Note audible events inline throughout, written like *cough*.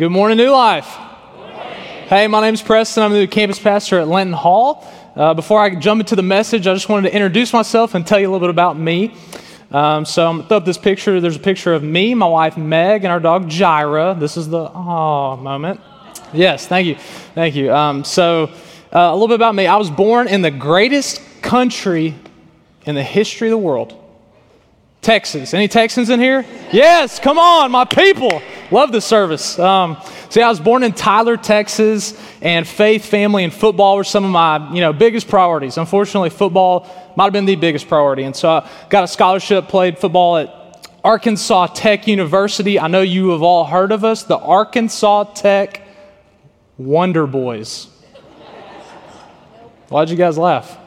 Good morning, New Life. Hey, my name's Preston. I'm the campus pastor at Lenton Hall. Uh, before I jump into the message, I just wanted to introduce myself and tell you a little bit about me. Um, so I'm going to throw up this picture. There's a picture of me, my wife Meg, and our dog Jireh. This is the oh moment. Yes, thank you. Thank you. Um, so uh, a little bit about me. I was born in the greatest country in the history of the world. Texas. Any Texans in here? Yes, come on, my people. Love the service. Um, see, I was born in Tyler, Texas, and faith, family, and football were some of my you know biggest priorities. Unfortunately, football might have been the biggest priority, and so I got a scholarship, played football at Arkansas Tech University. I know you have all heard of us, the Arkansas Tech Wonder Boys. Why'd you guys laugh?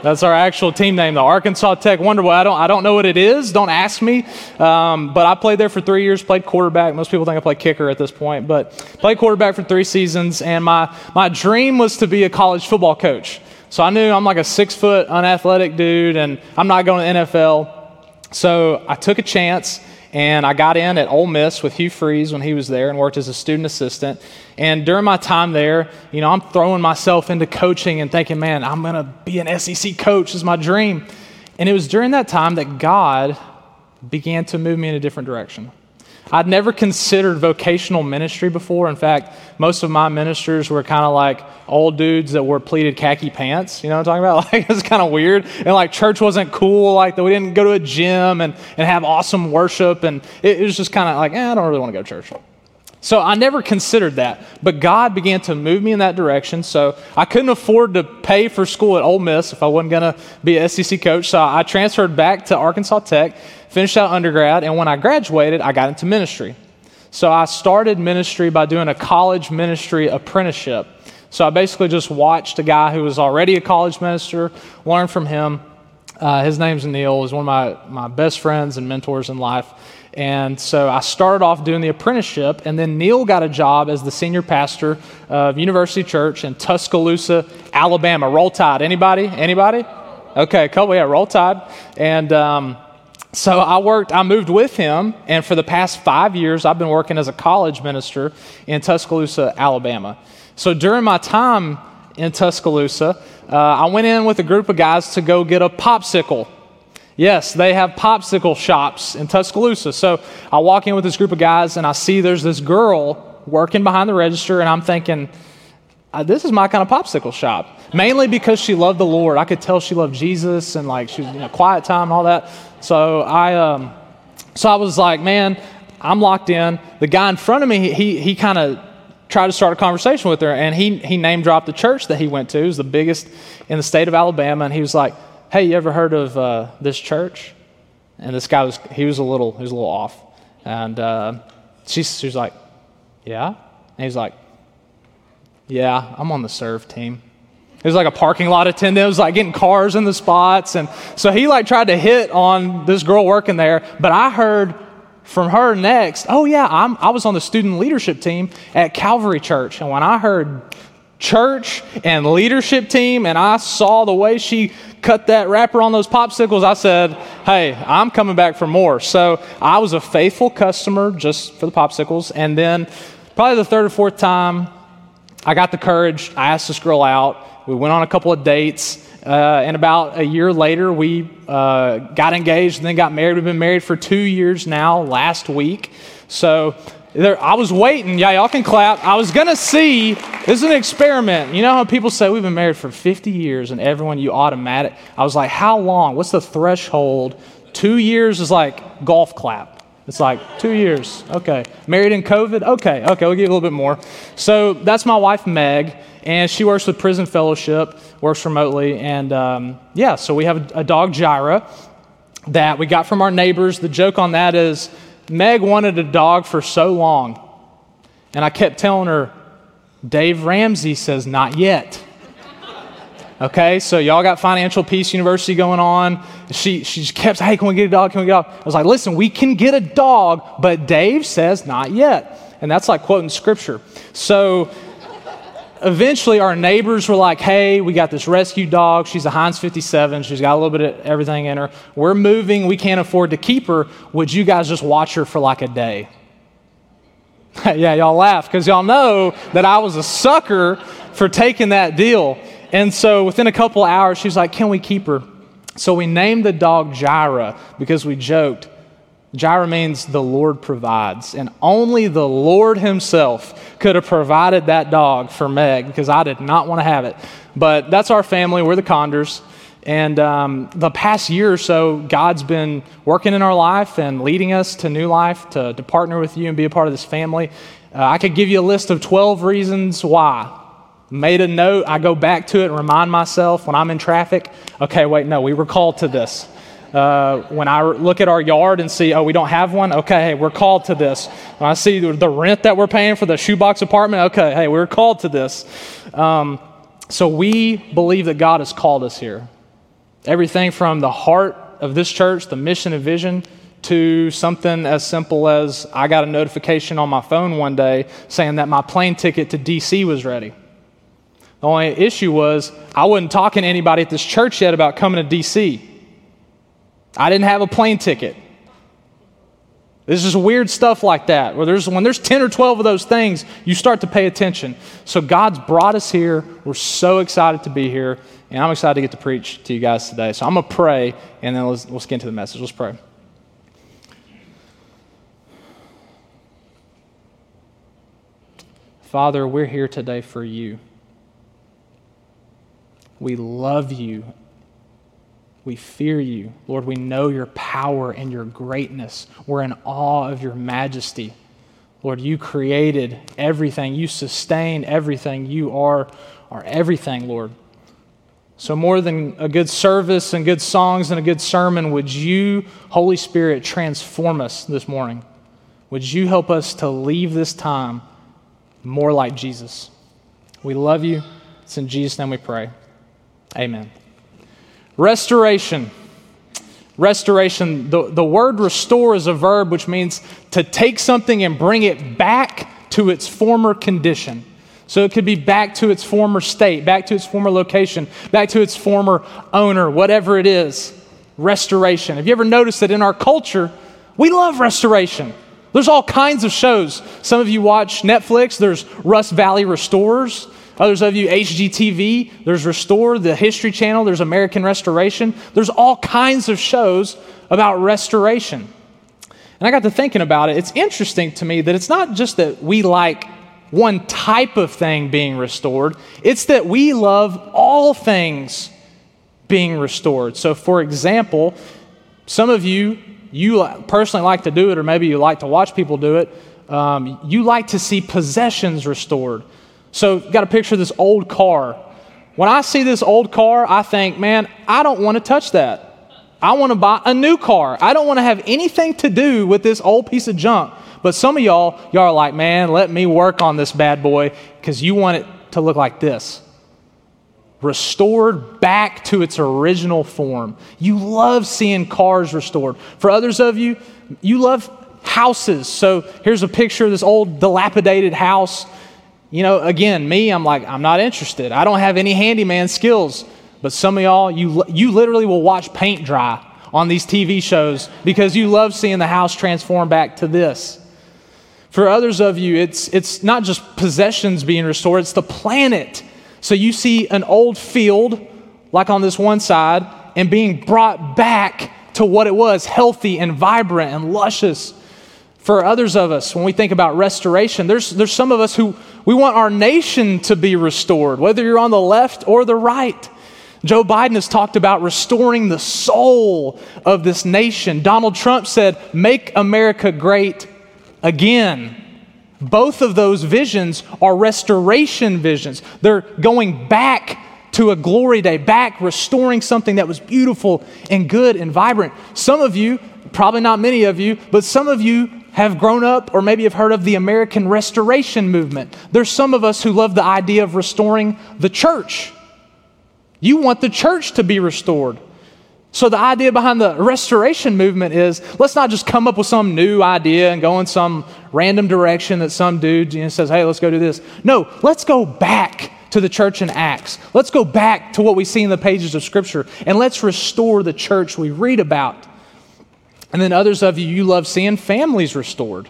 That's our actual team name, the Arkansas Tech Wonder Boy. I don't, I don't know what it is. Don't ask me. Um, but I played there for three years, played quarterback. Most people think I play kicker at this point, but played quarterback for three seasons. And my, my dream was to be a college football coach. So I knew I'm like a six foot unathletic dude and I'm not going to NFL. So I took a chance and I got in at Ole Miss with Hugh Freeze when he was there and worked as a student assistant. And during my time there, you know, I'm throwing myself into coaching and thinking, man, I'm going to be an SEC coach is my dream. And it was during that time that God began to move me in a different direction. I'd never considered vocational ministry before. In fact, most of my ministers were kind of like old dudes that wore pleated khaki pants. You know what I'm talking about? *laughs* Like, it's kind of weird. And like, church wasn't cool. Like, we didn't go to a gym and, and have awesome worship. And it, it was just kind of like, eh, I don't really want to go to church. So I never considered that, but God began to move me in that direction. So I couldn't afford to pay for school at Ole Miss if I wasn't going to be a SEC coach. So I transferred back to Arkansas Tech, finished out undergrad, and when I graduated, I got into ministry. So I started ministry by doing a college ministry apprenticeship. So I basically just watched a guy who was already a college minister, learned from him. Uh, his name's Neil. He's one of my, my best friends and mentors in life. And so I started off doing the apprenticeship, and then Neil got a job as the senior pastor of University Church in Tuscaloosa, Alabama. Roll Tide. Anybody? Anybody? Okay, couple. Yeah, Roll Tide. And um, so I worked, I moved with him, and for the past five years, I've been working as a college minister in Tuscaloosa, Alabama. So during my time in Tuscaloosa, uh, I went in with a group of guys to go get a popsicle Yes, they have popsicle shops in Tuscaloosa. So I walk in with this group of guys and I see there's this girl working behind the register, and I'm thinking, uh, this is my kind of popsicle shop. Mainly because she loved the Lord. I could tell she loved Jesus and like she was, you know, quiet time and all that. So I, um, so I was like, man, I'm locked in. The guy in front of me, he, he kind of tried to start a conversation with her, and he, he name dropped the church that he went to. It was the biggest in the state of Alabama, and he was like, hey, you ever heard of uh, this church? And this guy was, he was a little, he was a little off. And uh, she, she was like, yeah? And he's like, yeah, I'm on the serve team. It was like a parking lot attendant. It was like getting cars in the spots. And so he like tried to hit on this girl working there. But I heard from her next, oh yeah, I'm, I was on the student leadership team at Calvary Church. And when I heard church and leadership team and I saw the way she cut that wrapper on those popsicles, I said, hey, I'm coming back for more. So I was a faithful customer just for the popsicles. And then probably the third or fourth time, I got the courage. I asked this girl out. We went on a couple of dates. Uh, and about a year later, we uh, got engaged and then got married. We've been married for two years now, last week. So there, I was waiting. Yeah, y'all can clap. I was going to see, this is an experiment. You know how people say we've been married for 50 years and everyone you automatic. I was like, how long? What's the threshold? Two years is like golf clap. It's like two years. Okay. Married in COVID? Okay. Okay. We'll you a little bit more. So that's my wife, Meg, and she works with Prison Fellowship, works remotely. And um, yeah, so we have a, a dog, Jireh, that we got from our neighbors. The joke on that is, Meg wanted a dog for so long, and I kept telling her, Dave Ramsey says, not yet. Okay, so y'all got Financial Peace University going on. She, she just kept saying, hey, can we get a dog? Can we get a dog? I was like, listen, we can get a dog, but Dave says not yet. And that's like quoting scripture. So eventually our neighbors were like, hey, we got this rescue dog. She's a Heinz 57. She's got a little bit of everything in her. We're moving. We can't afford to keep her. Would you guys just watch her for like a day? *laughs* yeah, y'all laugh because y'all know that I was a sucker for taking that deal. And so within a couple hours, she's like, can we keep her? So we named the dog Jireh because we joked Jireh means the Lord provides. And only the Lord Himself could have provided that dog for Meg because I did not want to have it. But that's our family. We're the Condors. And um, the past year or so, God's been working in our life and leading us to new life, to, to partner with you and be a part of this family. Uh, I could give you a list of 12 reasons why. Made a note, I go back to it and remind myself when I'm in traffic okay, wait, no, we were called to this. Uh, when I look at our yard and see, oh, we don't have one, okay, hey, we're called to this. When I see the rent that we're paying for the shoebox apartment, okay, hey, we're called to this. Um, so we believe that God has called us here. Everything from the heart of this church, the mission and vision, to something as simple as I got a notification on my phone one day saying that my plane ticket to DC was ready. The only issue was I wasn't talking to anybody at this church yet about coming to DC. I didn't have a plane ticket. There's just weird stuff like that. Where there's, when there's 10 or 12 of those things, you start to pay attention. So God's brought us here. We're so excited to be here. And I'm excited to get to preach to you guys today. So I'm going to pray, and then let's, let's get into the message. Let's pray. Father, we're here today for you. We love you we fear you. Lord, we know your power and your greatness. We're in awe of your majesty. Lord, you created everything, you sustain everything. You are, are everything, Lord. So, more than a good service and good songs and a good sermon, would you, Holy Spirit, transform us this morning? Would you help us to leave this time more like Jesus? We love you. It's in Jesus' name we pray. Amen. Restoration. Restoration. The, the word restore is a verb which means to take something and bring it back to its former condition. So it could be back to its former state, back to its former location, back to its former owner, whatever it is. Restoration. Have you ever noticed that in our culture, we love restoration? There's all kinds of shows. Some of you watch Netflix, there's Rust Valley Restorers. Others of you, HGTV, there's Restore, the History Channel, there's American Restoration. There's all kinds of shows about restoration. And I got to thinking about it. It's interesting to me that it's not just that we like one type of thing being restored, it's that we love all things being restored. So, for example, some of you, you personally like to do it, or maybe you like to watch people do it. Um, you like to see possessions restored. So, got a picture of this old car. When I see this old car, I think, man, I don't want to touch that. I want to buy a new car. I don't want to have anything to do with this old piece of junk. But some of y'all, y'all are like, man, let me work on this bad boy because you want it to look like this. Restored back to its original form. You love seeing cars restored. For others of you, you love houses. So here's a picture of this old dilapidated house you know, again, me, I'm like, I'm not interested. I don't have any handyman skills. But some of y'all, you, you literally will watch paint dry on these TV shows because you love seeing the house transform back to this. For others of you, it's, it's not just possessions being restored, it's the planet. So you see an old field, like on this one side, and being brought back to what it was healthy and vibrant and luscious. For others of us, when we think about restoration, there's, there's some of us who we want our nation to be restored, whether you're on the left or the right. Joe Biden has talked about restoring the soul of this nation. Donald Trump said, Make America great again. Both of those visions are restoration visions. They're going back to a glory day, back restoring something that was beautiful and good and vibrant. Some of you, probably not many of you, but some of you have grown up or maybe have heard of the American Restoration Movement. There's some of us who love the idea of restoring the church. You want the church to be restored. So, the idea behind the restoration movement is let's not just come up with some new idea and go in some random direction that some dude you know, says, hey, let's go do this. No, let's go back to the church in Acts. Let's go back to what we see in the pages of Scripture and let's restore the church we read about. And then others of you, you love seeing families restored.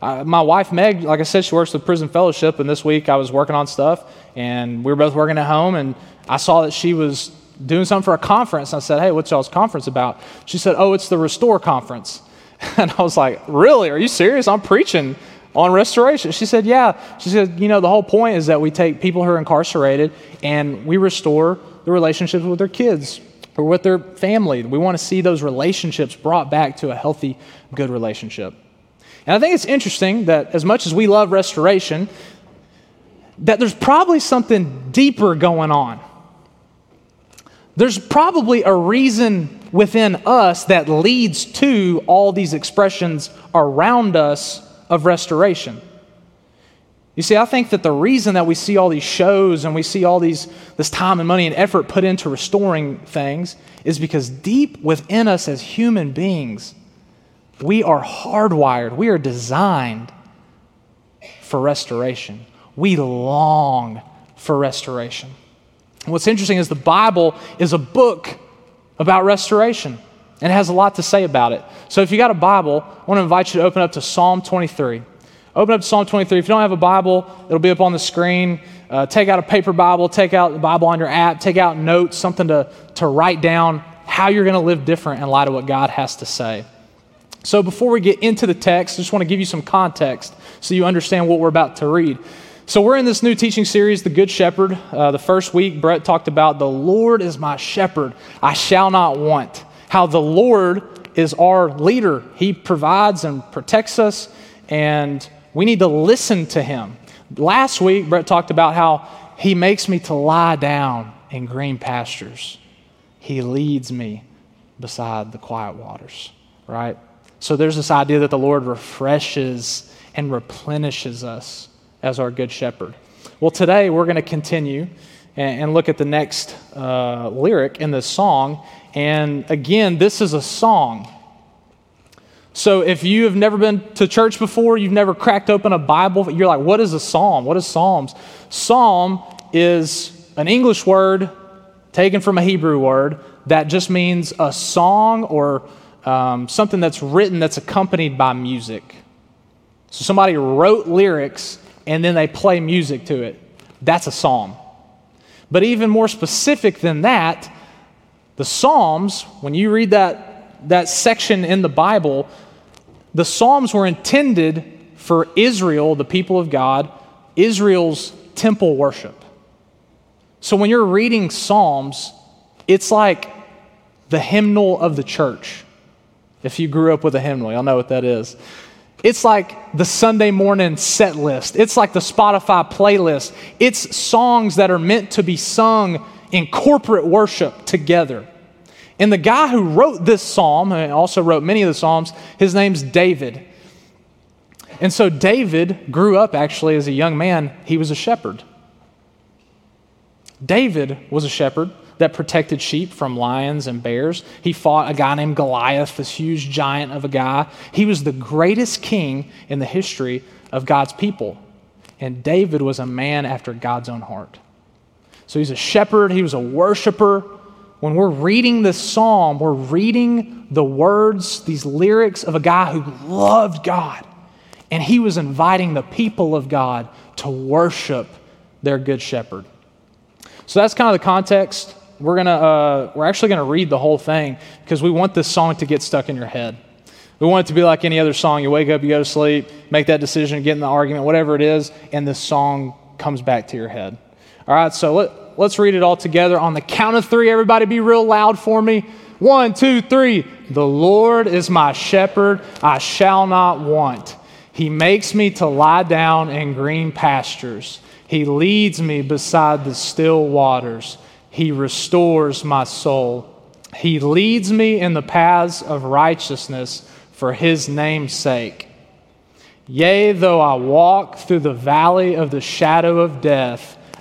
Uh, my wife Meg, like I said, she works with Prison Fellowship, and this week I was working on stuff, and we were both working at home, and I saw that she was doing something for a conference. And I said, Hey, what's y'all's conference about? She said, Oh, it's the Restore Conference. *laughs* And I was like, Really? Are you serious? I'm preaching on restoration. She said, Yeah. She said, You know, the whole point is that we take people who are incarcerated and we restore the relationships with their kids or with their family. We want to see those relationships brought back to a healthy, good relationship. And I think it's interesting that as much as we love restoration, that there's probably something deeper going on there's probably a reason within us that leads to all these expressions around us of restoration. You see, I think that the reason that we see all these shows and we see all these this time and money and effort put into restoring things is because deep within us as human beings, we are hardwired, we are designed for restoration. We long for restoration. What's interesting is the Bible is a book about restoration and it has a lot to say about it. So if you got a Bible, I want to invite you to open up to Psalm 23. Open up Psalm 23. If you don't have a Bible, it'll be up on the screen. Uh, take out a paper Bible, take out the Bible on your app, take out notes, something to, to write down how you're going to live different in light of what God has to say. So before we get into the text, I just want to give you some context so you understand what we're about to read. So, we're in this new teaching series, The Good Shepherd. Uh, the first week, Brett talked about the Lord is my shepherd, I shall not want. How the Lord is our leader. He provides and protects us, and we need to listen to Him. Last week, Brett talked about how He makes me to lie down in green pastures, He leads me beside the quiet waters, right? So, there's this idea that the Lord refreshes and replenishes us as our good shepherd. Well, today we're going to continue and, look at the next uh, lyric in this song. And again, this is a song. So if you have never been to church before, you've never cracked open a Bible, you're like, what is a psalm? What is Psalms? Psalm is an English word taken from a Hebrew word that just means a song or um, something that's written that's accompanied by music. So somebody wrote lyrics and then they play music to it. That's a psalm. But even more specific than that, the Psalms, when you read that, that section in the Bible, the Psalms were intended for Israel, the people of God, Israel's temple worship. So when you're reading Psalms, it's like the hymnal of the church. If you grew up with a hymnal, you'll know what that is. It's like the Sunday morning set list. It's like the Spotify playlist. It's songs that are meant to be sung in corporate worship together. And the guy who wrote this psalm, and also wrote many of the psalms, his name's David. And so David grew up actually as a young man, he was a shepherd. David was a shepherd that protected sheep from lions and bears. He fought a guy named Goliath, this huge giant of a guy. He was the greatest king in the history of God's people. And David was a man after God's own heart. So he's a shepherd, he was a worshiper. When we're reading this psalm, we're reading the words, these lyrics of a guy who loved God. And he was inviting the people of God to worship their good shepherd. So that's kind of the context. We're gonna uh, we're actually gonna read the whole thing because we want this song to get stuck in your head. We want it to be like any other song. You wake up, you go to sleep, make that decision, get in the argument, whatever it is, and this song comes back to your head. All right, so let, let's read it all together. On the count of three, everybody be real loud for me. One, two, three. The Lord is my shepherd, I shall not want. He makes me to lie down in green pastures. He leads me beside the still waters. He restores my soul. He leads me in the paths of righteousness for his name's sake. Yea, though I walk through the valley of the shadow of death,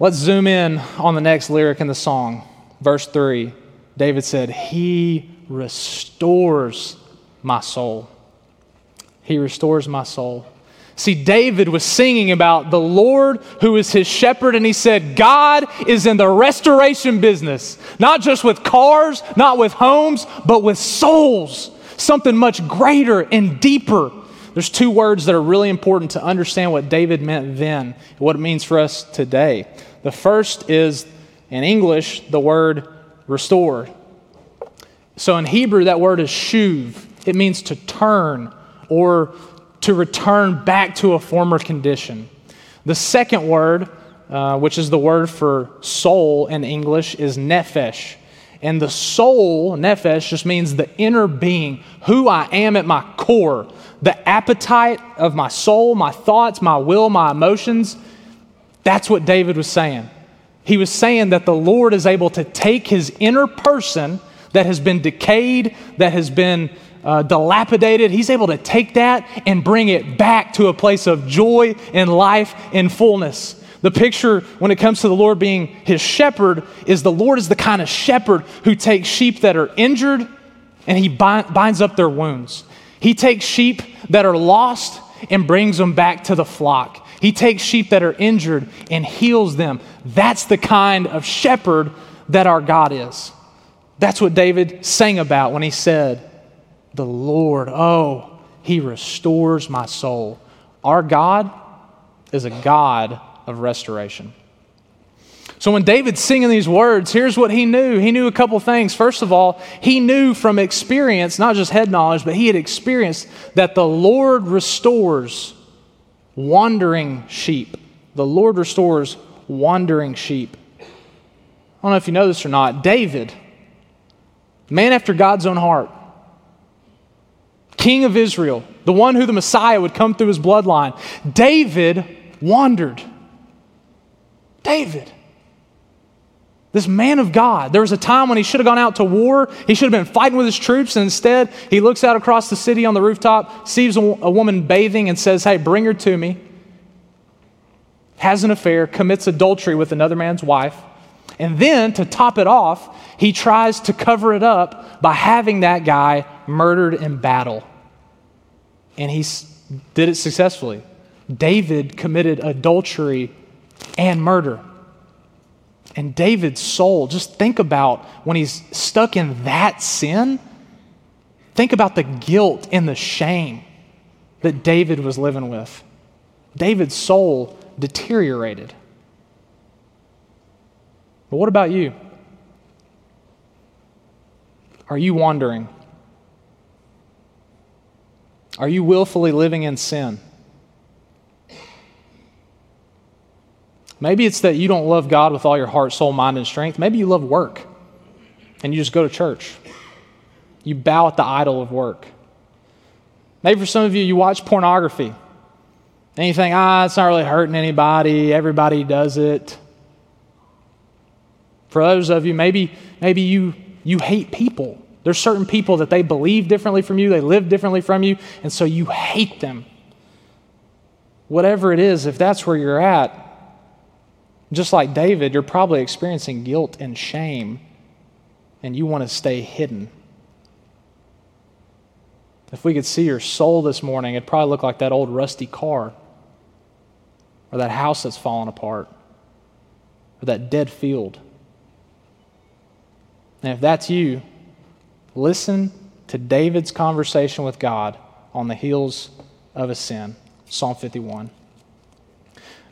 Let's zoom in on the next lyric in the song. Verse 3 David said, He restores my soul. He restores my soul. See, David was singing about the Lord who is his shepherd, and he said, God is in the restoration business, not just with cars, not with homes, but with souls something much greater and deeper. There's two words that are really important to understand what David meant then, what it means for us today. The first is, in English, the word restore. So in Hebrew, that word is shuv. It means to turn or to return back to a former condition. The second word, uh, which is the word for soul in English, is nephesh. And the soul, nephesh, just means the inner being, who I am at my core, the appetite of my soul, my thoughts, my will, my emotions. That's what David was saying. He was saying that the Lord is able to take his inner person that has been decayed, that has been uh, dilapidated, he's able to take that and bring it back to a place of joy and life and fullness. The picture when it comes to the Lord being his shepherd is the Lord is the kind of shepherd who takes sheep that are injured and he binds up their wounds. He takes sheep that are lost and brings them back to the flock. He takes sheep that are injured and heals them. That's the kind of shepherd that our God is. That's what David sang about when he said, The Lord, oh, he restores my soul. Our God is a God of restoration. So when David's singing these words, here's what he knew. He knew a couple things. First of all, he knew from experience, not just head knowledge, but he had experienced that the Lord restores wandering sheep. The Lord restores wandering sheep. I don't know if you know this or not. David, man after God's own heart, king of Israel, the one who the Messiah would come through his bloodline, David wandered. David. This man of God. There was a time when he should have gone out to war. He should have been fighting with his troops. And instead, he looks out across the city on the rooftop, sees a, a woman bathing, and says, Hey, bring her to me. Has an affair, commits adultery with another man's wife. And then, to top it off, he tries to cover it up by having that guy murdered in battle. And he did it successfully. David committed adultery and murder. And David's soul, just think about when he's stuck in that sin, think about the guilt and the shame that David was living with. David's soul deteriorated. But what about you? Are you wandering? Are you willfully living in sin? Maybe it's that you don't love God with all your heart, soul, mind, and strength. Maybe you love work and you just go to church. You bow at the idol of work. Maybe for some of you, you watch pornography and you think, ah, it's not really hurting anybody. Everybody does it. For those of you, maybe, maybe you, you hate people. There's certain people that they believe differently from you, they live differently from you, and so you hate them. Whatever it is, if that's where you're at, Just like David, you're probably experiencing guilt and shame, and you want to stay hidden. If we could see your soul this morning, it'd probably look like that old rusty car, or that house that's fallen apart, or that dead field. And if that's you, listen to David's conversation with God on the heels of a sin. Psalm 51.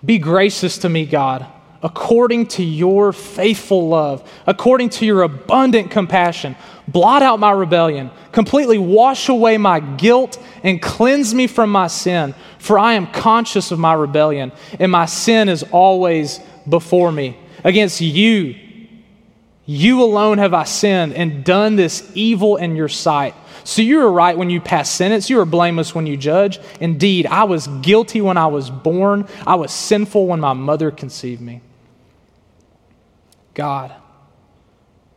Be gracious to me, God, according to your faithful love, according to your abundant compassion. Blot out my rebellion, completely wash away my guilt, and cleanse me from my sin. For I am conscious of my rebellion, and my sin is always before me. Against you, you alone have I sinned and done this evil in your sight. So you are right when you pass sentence. You are blameless when you judge. Indeed, I was guilty when I was born. I was sinful when my mother conceived me. God,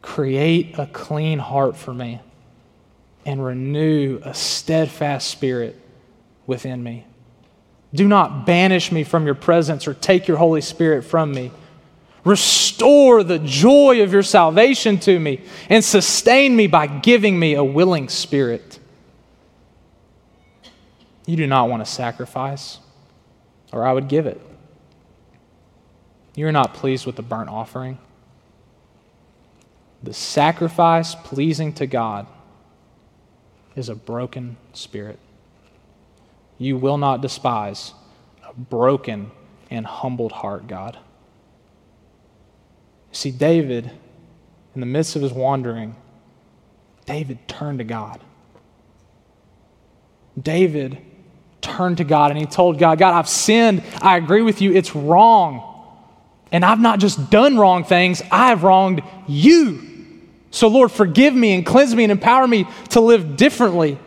create a clean heart for me and renew a steadfast spirit within me. Do not banish me from your presence or take your Holy Spirit from me. Restore the joy of your salvation to me and sustain me by giving me a willing spirit. You do not want a sacrifice, or I would give it. You're not pleased with the burnt offering. The sacrifice pleasing to God is a broken spirit. You will not despise a broken and humbled heart, God. See, David, in the midst of his wandering, David turned to God. David turned to God and he told God, God, I've sinned. I agree with you. It's wrong. And I've not just done wrong things, I've wronged you. So, Lord, forgive me and cleanse me and empower me to live differently.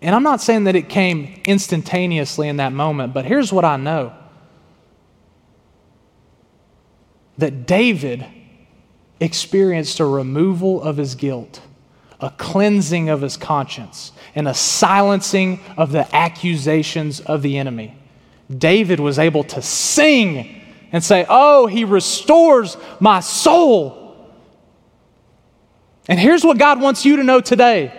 And I'm not saying that it came instantaneously in that moment, but here's what I know that David experienced a removal of his guilt, a cleansing of his conscience, and a silencing of the accusations of the enemy. David was able to sing and say, Oh, he restores my soul. And here's what God wants you to know today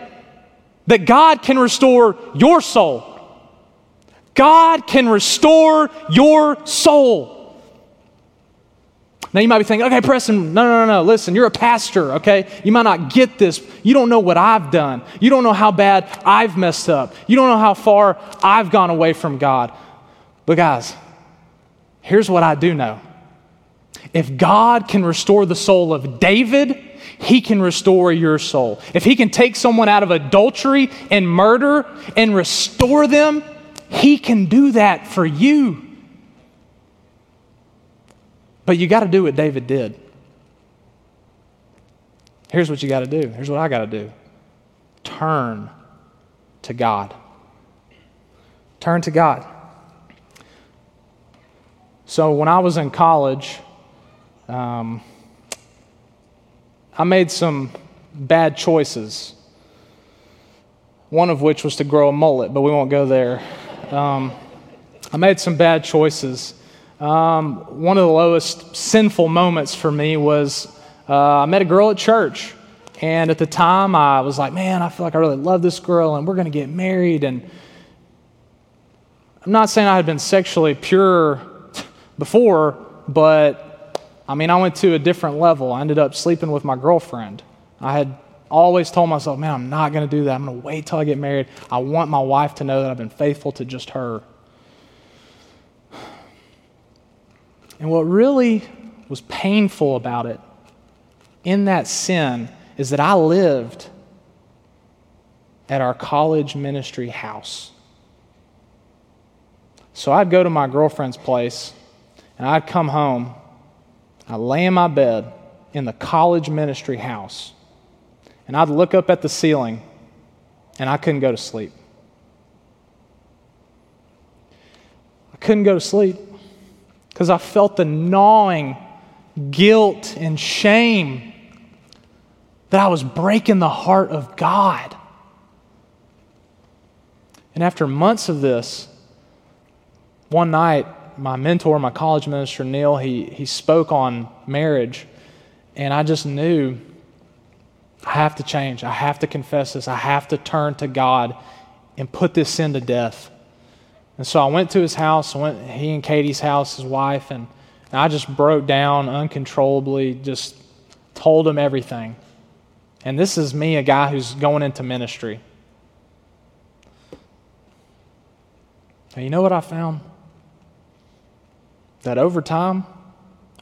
that God can restore your soul. God can restore your soul. Now you might be thinking, okay, Preston, no, no, no, no. Listen, you're a pastor, okay? You might not get this. You don't know what I've done. You don't know how bad I've messed up. You don't know how far I've gone away from God. But guys, here's what I do know. If God can restore the soul of David, he can restore your soul. If he can take someone out of adultery and murder and restore them, he can do that for you. But you got to do what David did. Here's what you got to do. Here's what I got to do turn to God. Turn to God. So when I was in college, um, I made some bad choices. One of which was to grow a mullet, but we won't go there. Um, I made some bad choices. Um, one of the lowest sinful moments for me was uh, I met a girl at church. And at the time, I was like, man, I feel like I really love this girl, and we're going to get married. And I'm not saying I had been sexually pure before, but I mean, I went to a different level. I ended up sleeping with my girlfriend. I had always told myself, man, I'm not going to do that. I'm going to wait till I get married. I want my wife to know that I've been faithful to just her. And what really was painful about it in that sin is that I lived at our college ministry house. So I'd go to my girlfriend's place and I'd come home. I'd lay in my bed in the college ministry house and I'd look up at the ceiling and I couldn't go to sleep. I couldn't go to sleep because I felt the gnawing guilt and shame that I was breaking the heart of God. And after months of this, one night, my mentor, my college minister, Neil, he, he spoke on marriage, and I just knew I have to change. I have to confess this. I have to turn to God and put this sin to death. And so I went to his house, went he and Katie's house, his wife, and, and I just broke down uncontrollably, just told him everything. And this is me, a guy who's going into ministry. And you know what I found? That over time,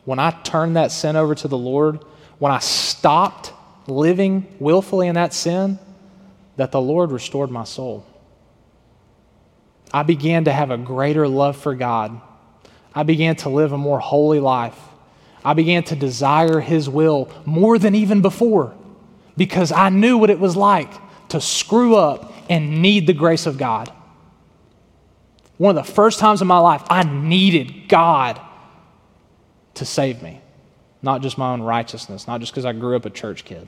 when I turned that sin over to the Lord, when I stopped living willfully in that sin, that the Lord restored my soul. I began to have a greater love for God. I began to live a more holy life. I began to desire His will more than even before because I knew what it was like to screw up and need the grace of God. One of the first times in my life, I needed God to save me, not just my own righteousness, not just because I grew up a church kid.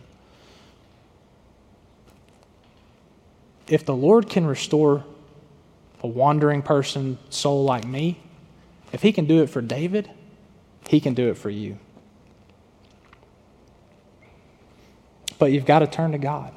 If the Lord can restore a wandering person soul like me, if He can do it for David, He can do it for you. But you've got to turn to God.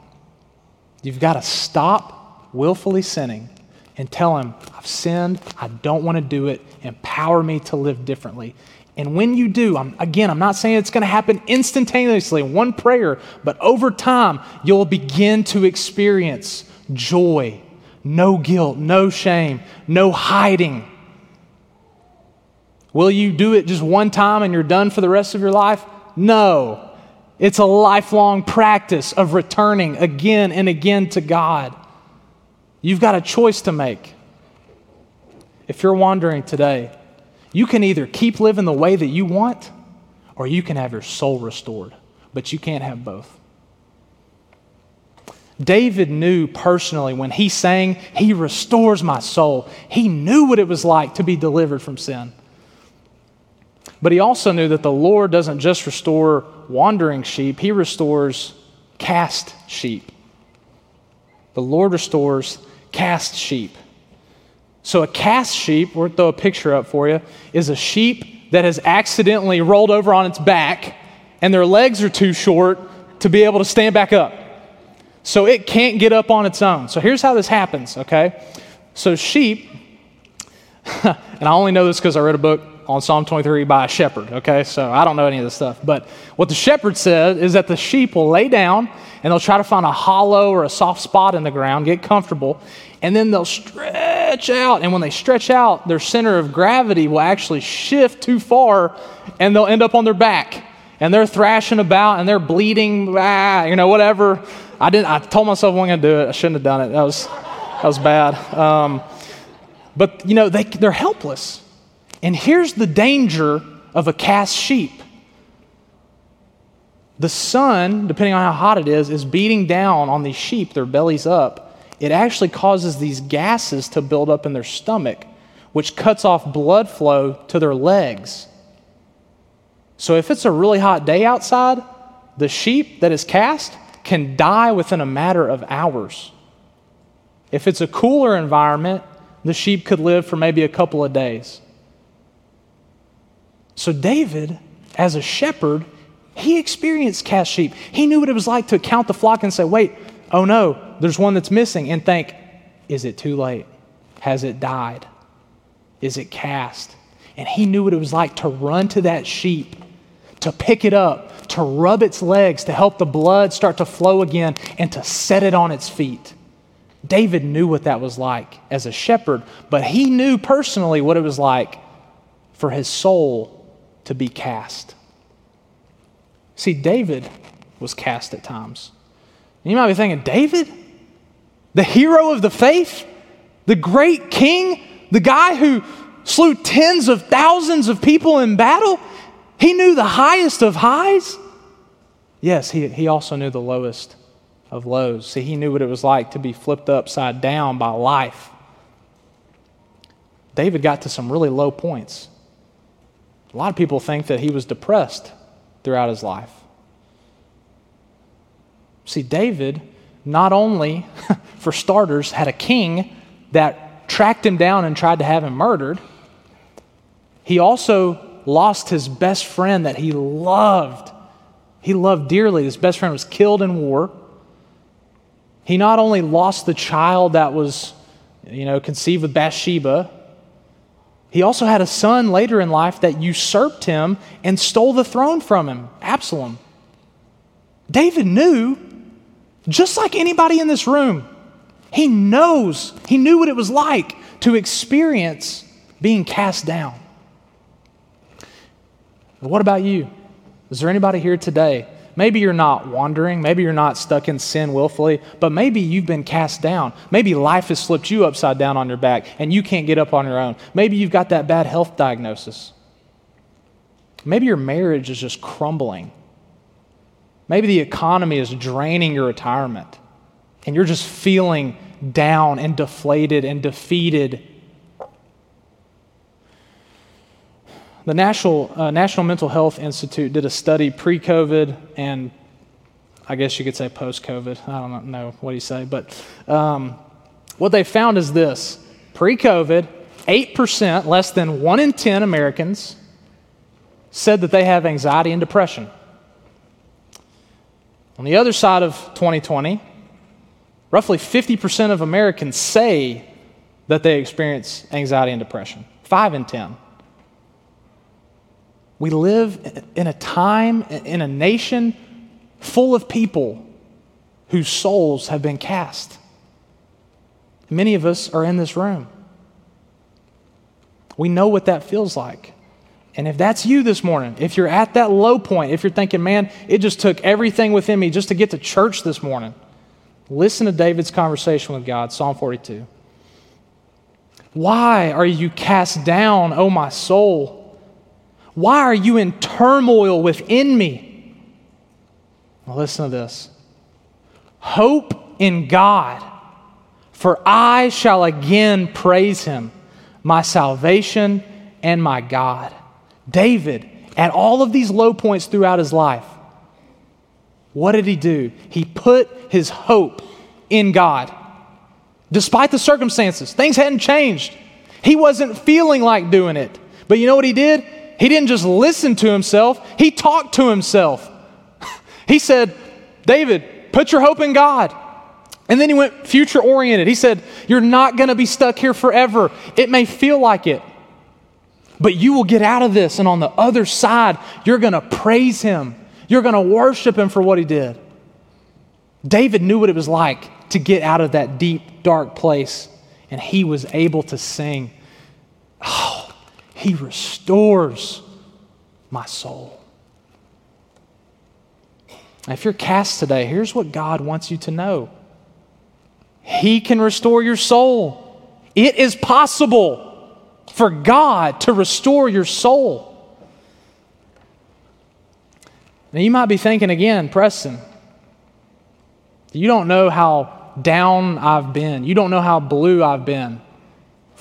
You've got to stop willfully sinning and tell Him, I've sinned, I don't want to do it, empower me to live differently. And when you do, I'm, again, I'm not saying it's going to happen instantaneously in one prayer, but over time, you'll begin to experience joy, no guilt, no shame, no hiding. Will you do it just one time and you're done for the rest of your life? No. It's a lifelong practice of returning again and again to God. You've got a choice to make. If you're wandering today, you can either keep living the way that you want or you can have your soul restored, but you can't have both. David knew personally when he sang, He restores my soul. He knew what it was like to be delivered from sin. But he also knew that the Lord doesn't just restore wandering sheep, he restores cast sheep. The Lord restores cast sheep. So, a cast sheep, we'll throw a picture up for you, is a sheep that has accidentally rolled over on its back and their legs are too short to be able to stand back up. So, it can't get up on its own. So, here's how this happens, okay? So, sheep, *laughs* and I only know this because I read a book on Psalm 23 by a shepherd, okay? So I don't know any of this stuff. But what the shepherd said is that the sheep will lay down and they'll try to find a hollow or a soft spot in the ground, get comfortable, and then they'll stretch out. And when they stretch out, their center of gravity will actually shift too far and they'll end up on their back. And they're thrashing about and they're bleeding, ah, you know, whatever. I didn't. I told myself I wasn't gonna do it. I shouldn't have done it. That was that was bad. Um, but you know, they they're helpless. And here's the danger of a cast sheep the sun, depending on how hot it is, is beating down on these sheep, their bellies up. It actually causes these gases to build up in their stomach, which cuts off blood flow to their legs. So if it's a really hot day outside, the sheep that is cast can die within a matter of hours. If it's a cooler environment, the sheep could live for maybe a couple of days. So, David, as a shepherd, he experienced cast sheep. He knew what it was like to count the flock and say, wait, oh no, there's one that's missing, and think, is it too late? Has it died? Is it cast? And he knew what it was like to run to that sheep, to pick it up, to rub its legs, to help the blood start to flow again, and to set it on its feet. David knew what that was like as a shepherd, but he knew personally what it was like for his soul to be cast. See, David was cast at times. You might be thinking, David? The hero of the faith? The great king? The guy who slew tens of thousands of people in battle? He knew the highest of highs? Yes, he, he also knew the lowest of lows. See, he knew what it was like to be flipped upside down by life. David got to some really low points. A lot of people think that he was depressed throughout his life. See, David not only, *laughs* for starters, had a king that tracked him down and tried to have him murdered, he also lost his best friend that he loved. He loved dearly. His best friend was killed in war. He not only lost the child that was, you know, conceived with Bathsheba, he also had a son later in life that usurped him and stole the throne from him, Absalom. David knew, just like anybody in this room, he knows, he knew what it was like to experience being cast down. But what about you? Is there anybody here today? Maybe you're not wandering. Maybe you're not stuck in sin willfully, but maybe you've been cast down. Maybe life has slipped you upside down on your back and you can't get up on your own. Maybe you've got that bad health diagnosis. Maybe your marriage is just crumbling. Maybe the economy is draining your retirement and you're just feeling down and deflated and defeated The National, uh, National Mental Health Institute did a study pre COVID and I guess you could say post COVID. I don't know what you say, but um, what they found is this pre COVID, 8%, less than 1 in 10 Americans, said that they have anxiety and depression. On the other side of 2020, roughly 50% of Americans say that they experience anxiety and depression. 5 in 10. We live in a time, in a nation full of people whose souls have been cast. Many of us are in this room. We know what that feels like. And if that's you this morning, if you're at that low point, if you're thinking, man, it just took everything within me just to get to church this morning, listen to David's conversation with God, Psalm 42. Why are you cast down, O my soul? Why are you in turmoil within me? Well, listen to this Hope in God, for I shall again praise him, my salvation and my God. David, at all of these low points throughout his life, what did he do? He put his hope in God. Despite the circumstances, things hadn't changed. He wasn't feeling like doing it. But you know what he did? He didn't just listen to himself, he talked to himself. *laughs* he said, David, put your hope in God. And then he went future oriented. He said, You're not going to be stuck here forever. It may feel like it, but you will get out of this. And on the other side, you're going to praise him. You're going to worship him for what he did. David knew what it was like to get out of that deep, dark place, and he was able to sing. Oh, he restores my soul. Now, if you're cast today, here's what God wants you to know He can restore your soul. It is possible for God to restore your soul. Now, you might be thinking again, Preston, you don't know how down I've been. You don't know how blue I've been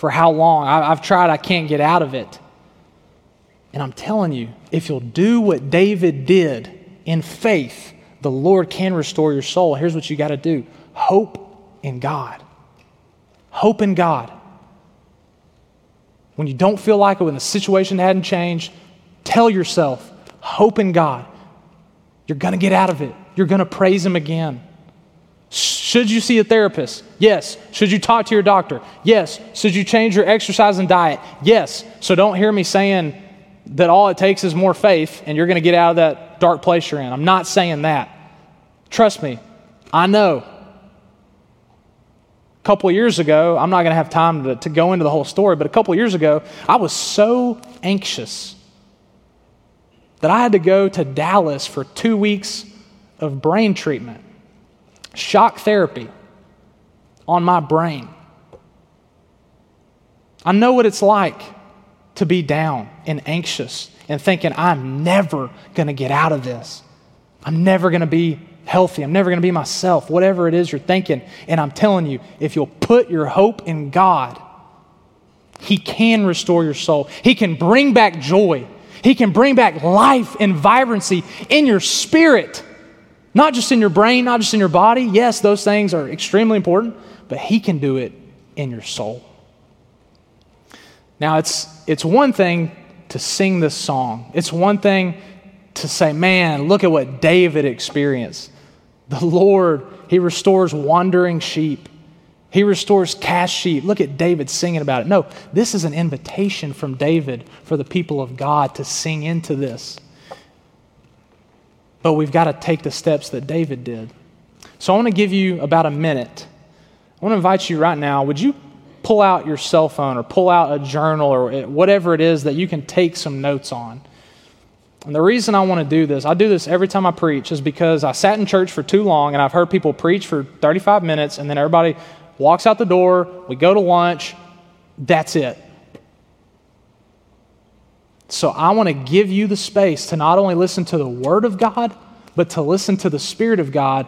for how long. I, have tried, I can't get out of it. And I'm telling you, if you'll do what David did in faith, the Lord can restore your soul. Here's what you got to do hope in God. Hope in God. When you don't feel like it, when the situation hadn't changed, tell yourself, hope in God. You're going to get out of it. You're going to praise Him again. Should you see a therapist? Yes. Should you talk to your doctor? Yes. Should you change your exercise and diet? Yes. So don't hear me saying that all it takes is more faith and you're going to get out of that dark place you're in. I'm not saying that. Trust me, I know. A couple years ago, I'm not going to have time to, to go into the whole story, but a couple years ago, I was so anxious that I had to go to Dallas for two weeks of brain treatment shock therapy on my brain. I know what it's like to be down and anxious and thinking, I'm never going to get out of this. I'm never going to be healthy. I'm never going to be myself, whatever it is you're thinking. And I'm telling you, if you'll put your hope in God, He can restore your soul. He can bring back joy. He can bring back life and vibrancy in your spirit. Not just in your brain, not just in your body. Yes, those things are extremely important, but He can do it in your soul. Now, it's, it's one thing to sing this song. It's one thing to say, man, look at what David experienced. The Lord, He restores wandering sheep. He restores cast sheep. Look at David singing about it. No, this is an invitation from David for the people of God to sing into this. But we've got to take the steps that David did. So I want to give you about a minute. I want to invite you right now. Would you pull out your cell phone or pull out a journal or whatever it is that you can take some notes on? And the reason I want to do this, I do this every time I preach, is because I sat in church for too long and I've heard people preach for 35 minutes and then everybody walks out the door, we go to lunch, that's it. So I want to give you the space to not only listen to the Word of God, but to listen to the Spirit of God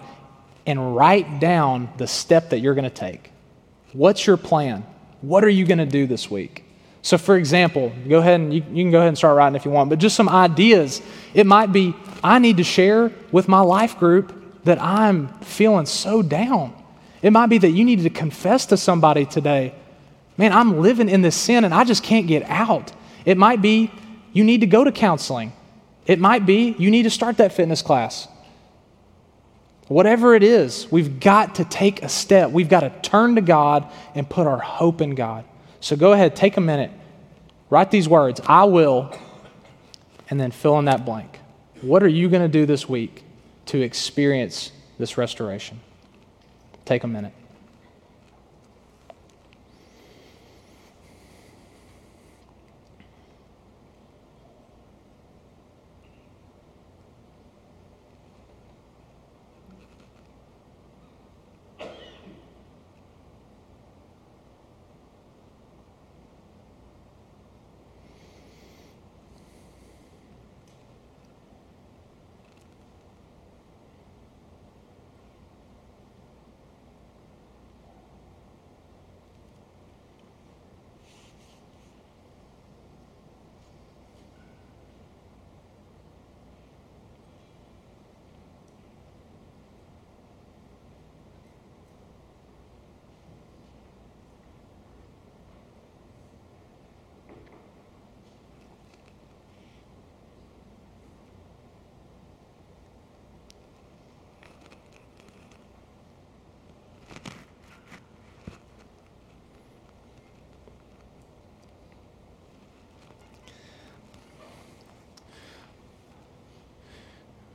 and write down the step that you're going to take. What's your plan? What are you going to do this week? So, for example, go ahead and you, you, can go ahead and start writing if you want, but just some ideas. It might be I need to share with my life group that I'm feeling so down. It might be that you need to confess to somebody today, man, I'm living in this sin and I just can't get out. It might be you need to go to counseling. It might be you need to start that fitness class. Whatever it is, we've got to take a step. We've got to turn to God and put our hope in God. So go ahead, take a minute, write these words I will, and then fill in that blank. What are you going to do this week to experience this restoration? Take a minute.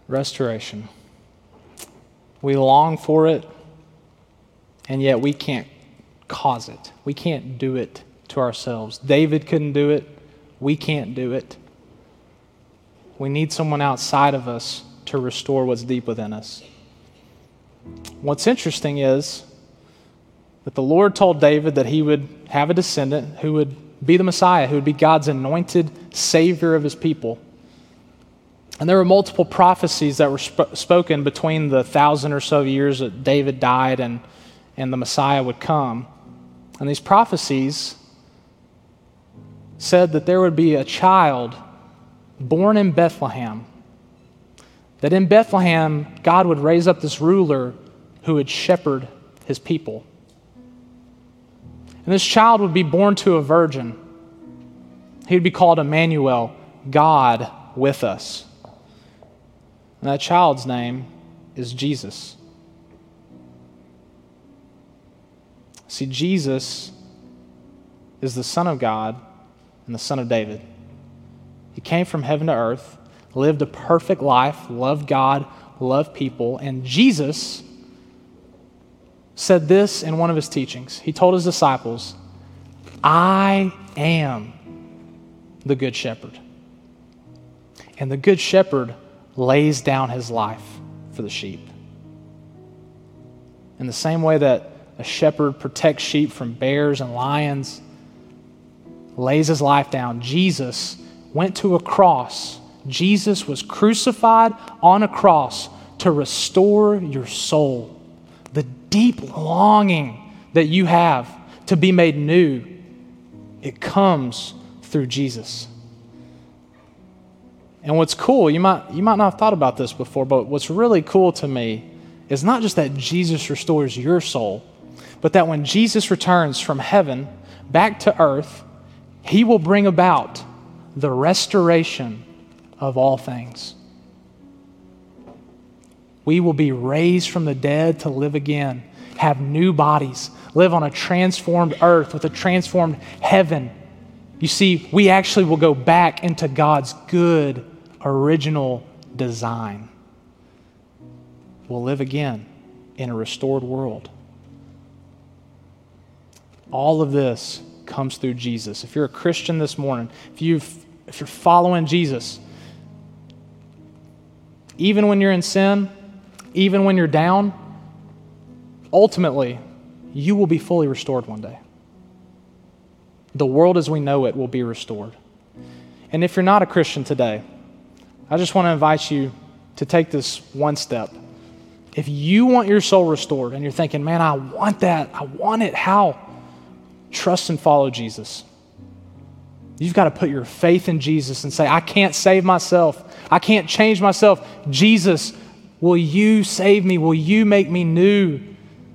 Restoration. We long for it, and yet we can't cause it. We can't do it to ourselves. David couldn't do it. We can't do it. We need someone outside of us to restore what's deep within us. What's interesting is that the Lord told David that he would have a descendant who would be the Messiah, who would be God's anointed Savior of his people. And there were multiple prophecies that were sp- spoken between the thousand or so years that David died and, and the Messiah would come. And these prophecies said that there would be a child born in Bethlehem. That in Bethlehem, God would raise up this ruler who would shepherd his people. And this child would be born to a virgin. He would be called Emmanuel, God with us. And that child's name is Jesus. See, Jesus is the Son of God and the Son of David. He came from heaven to earth, lived a perfect life, loved God, loved people, and Jesus said this in one of his teachings. He told his disciples, I am the Good Shepherd. And the Good Shepherd lays down his life for the sheep. In the same way that a shepherd protects sheep from bears and lions, lays his life down, Jesus went to a cross. Jesus was crucified on a cross to restore your soul. The deep longing that you have to be made new, it comes through Jesus. And what's cool, you might, you might not have thought about this before, but what's really cool to me is not just that Jesus restores your soul, but that when Jesus returns from heaven back to earth, he will bring about the restoration of all things. We will be raised from the dead to live again, have new bodies, live on a transformed earth with a transformed heaven. You see, we actually will go back into God's good, original design. We'll live again in a restored world. All of this comes through Jesus. If you're a Christian this morning, if, you if you're following Jesus, even when you're in sin, even when you're down, ultimately, you will be fully restored one day. The world as we know it will be restored. And if you're not a Christian today, I just want to invite you to take this one step. If you want your soul restored and you're thinking, man, I want that, I want it, how? Trust and follow Jesus. You've got to put your faith in Jesus and say, I can't save myself. I can't change myself. Jesus, will you save me? Will you make me new?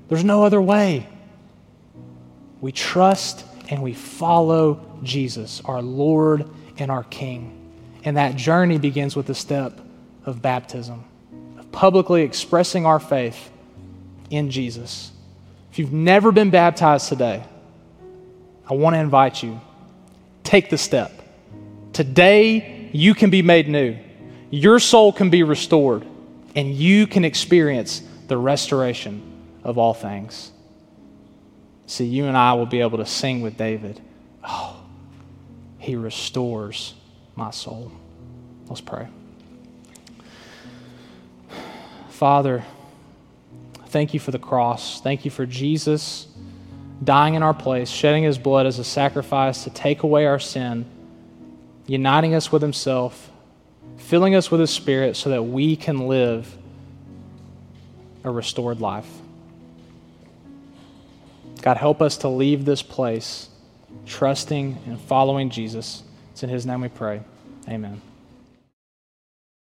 There's no other way. We trust and we follow Jesus, our Lord and our King. And that journey begins with the step of baptism, of publicly expressing our faith in Jesus. If you've never been baptized today, I want to invite you take the step. Today, you can be made new, your soul can be restored, and you can experience the restoration of all things. See, you and I will be able to sing with David. Oh, he restores my soul. Let's pray. Father, thank you for the cross. Thank you for Jesus dying in our place, shedding his blood as a sacrifice to take away our sin, uniting us with himself, filling us with his spirit so that we can live a restored life. God, help us to leave this place trusting and following Jesus. It's in his name we pray. Amen.